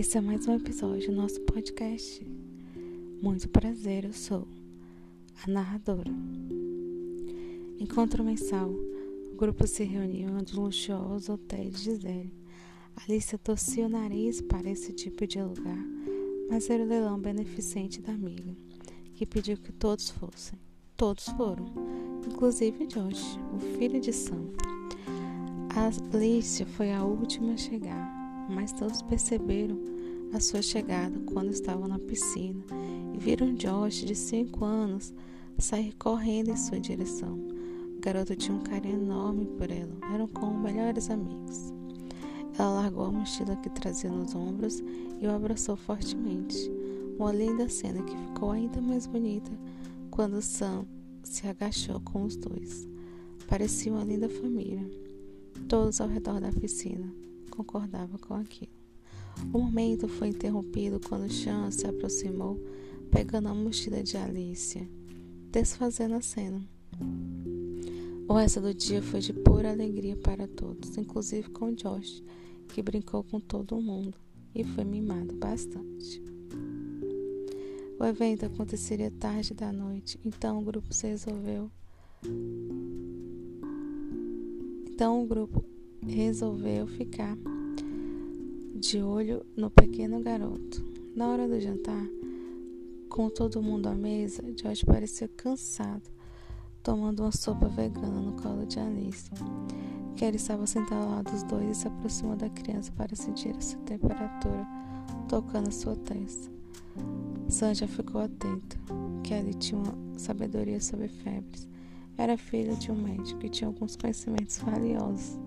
Esse é mais um episódio do nosso podcast. Muito prazer, eu sou a narradora. Encontro mensal, o grupo se reuniu em um dos luxuosos hotéis de Gisele. Alicia torcia o nariz para esse tipo de lugar, mas era o leilão beneficente da amiga, que pediu que todos fossem. Todos foram, inclusive Josh, o filho de Sam. A Alicia foi a última a chegar mas todos perceberam a sua chegada quando estavam na piscina e viram Josh, de 5 anos, sair correndo em sua direção. O garoto tinha um carinho enorme por ela, eram como melhores amigos. Ela largou a mochila que trazia nos ombros e o abraçou fortemente. Uma linda cena que ficou ainda mais bonita quando Sam se agachou com os dois. Parecia uma linda família, todos ao redor da piscina, concordava com aquilo. O momento foi interrompido quando Chan se aproximou, pegando a mochila de Alicia, desfazendo a cena. O resto do dia foi de pura alegria para todos, inclusive com Josh, que brincou com todo mundo e foi mimado bastante. O evento aconteceria tarde da noite, então o grupo se resolveu. Então o grupo resolveu ficar de olho no pequeno garoto. Na hora do jantar, com todo mundo à mesa, George parecia cansado, tomando uma sopa vegana no colo de Alice. Kelly estava sentada ao lado dos dois e se aproximou da criança para sentir a sua temperatura tocando a sua testa. Sanja ficou atento. Kelly tinha uma sabedoria sobre febres. Era filha de um médico e tinha alguns conhecimentos valiosos.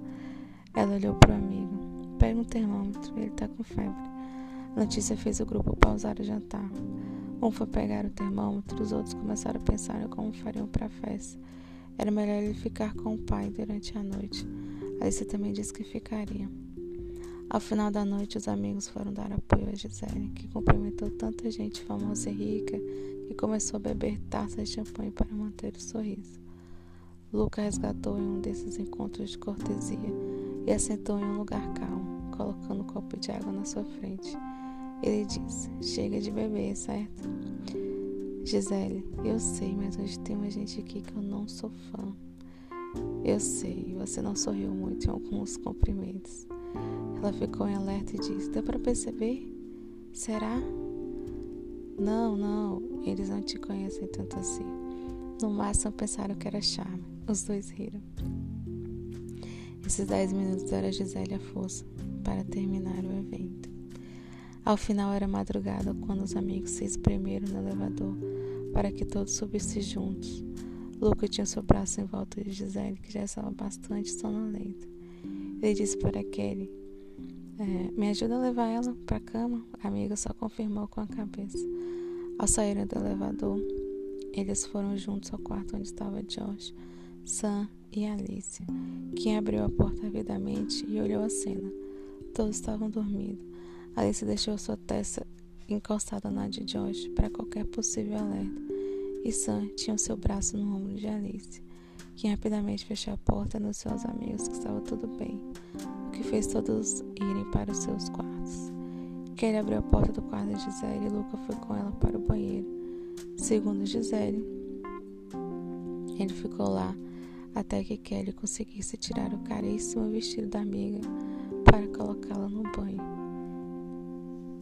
Ela olhou para o amigo. Pega um termômetro, ele está com febre. A notícia fez o grupo pausar o jantar. Um foi pegar o termômetro, os outros começaram a pensar em como fariam para a festa. Era melhor ele ficar com o pai durante a noite. Alice também disse que ficaria. Ao final da noite, os amigos foram dar apoio a Gisele, que cumprimentou tanta gente famosa e rica que começou a beber taças de champanhe para manter o sorriso. Luca resgatou em um desses encontros de cortesia e assentou em um lugar calmo, colocando um copo de água na sua frente. Ele disse: Chega de beber, certo? Gisele, eu sei, mas hoje tem uma gente aqui que eu não sou fã. Eu sei, você não sorriu muito em alguns cumprimentos. Ela ficou em alerta e disse: Deu para perceber? Será? Não, não, eles não te conhecem tanto assim. No máximo pensaram que era charme. Os dois riram. Esses dez minutos era Gisele a força para terminar o evento. Ao final era madrugada quando os amigos se espremeram no elevador para que todos subissem juntos. Luca tinha seu braço em volta de Gisele, que já estava bastante sonolenta. Ele disse para Kelly: é, Me ajuda a levar ela para a cama? A amiga só confirmou com a cabeça. Ao saírem do elevador, eles foram juntos ao quarto onde estava Josh, Sam e Alice. Quem abriu a porta avidamente e olhou a cena. Todos estavam dormindo. Alice deixou sua testa encostada na de Josh para qualquer possível alerta, e Sam tinha o seu braço no ombro de Alice, que rapidamente fechou a porta nos seus amigos que estava tudo bem, o que fez todos irem para os seus quartos. Kelly abriu a porta do quarto de Gisele e Luca foi com ela para o banheiro. Segundo Gisele, ele ficou lá até que Kelly conseguisse tirar o caríssimo vestido da amiga para colocá-la no banho.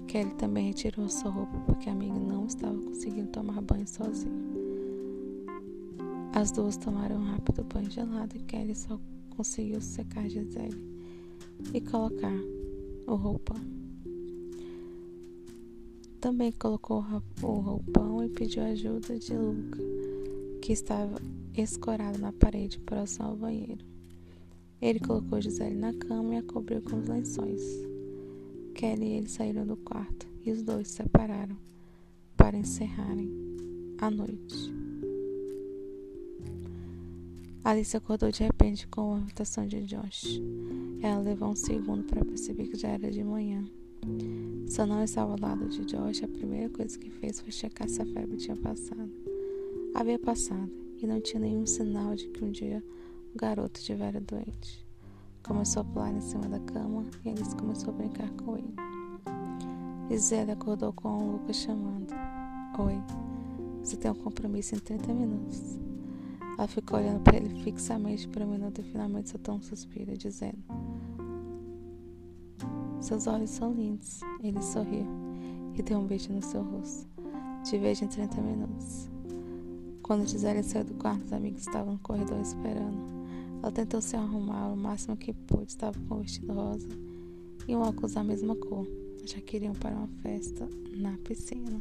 Kelly também retirou sua roupa porque a amiga não estava conseguindo tomar banho sozinha. As duas tomaram um rápido banho gelado e Kelly só conseguiu secar Gisele e colocar o roupão. Também colocou o roupão e pediu ajuda de Luca, que estava escorado na parede próximo ao banheiro. Ele colocou Gisele na cama e a cobriu com os lençóis. Kelly e ele saíram do quarto e os dois se separaram para encerrarem a noite. Alice acordou de repente com a invitação de Josh. Ela levou um segundo para perceber que já era de manhã. Se não estava ao lado de Josh, a primeira coisa que fez foi checar se a febre tinha passado. Havia passado e não tinha nenhum sinal de que um dia o garoto estivera doente. Começou a pular em cima da cama e Alice começou a brincar com ele. Gisele acordou com o Lucas chamando. Oi, você tem um compromisso em 30 minutos. Ela ficou olhando para ele fixamente por um minuto e finalmente soltou um suspiro, dizendo: Seus olhos são lindos. Ele sorriu e deu um beijo no seu rosto. Te vejo em 30 minutos. Quando Gisele saiu do quarto, os amigos estavam no corredor esperando. Ela tentou se arrumar o máximo que pôde. Estava com um vestido rosa e um óculos da mesma cor. Já queriam para uma festa na piscina.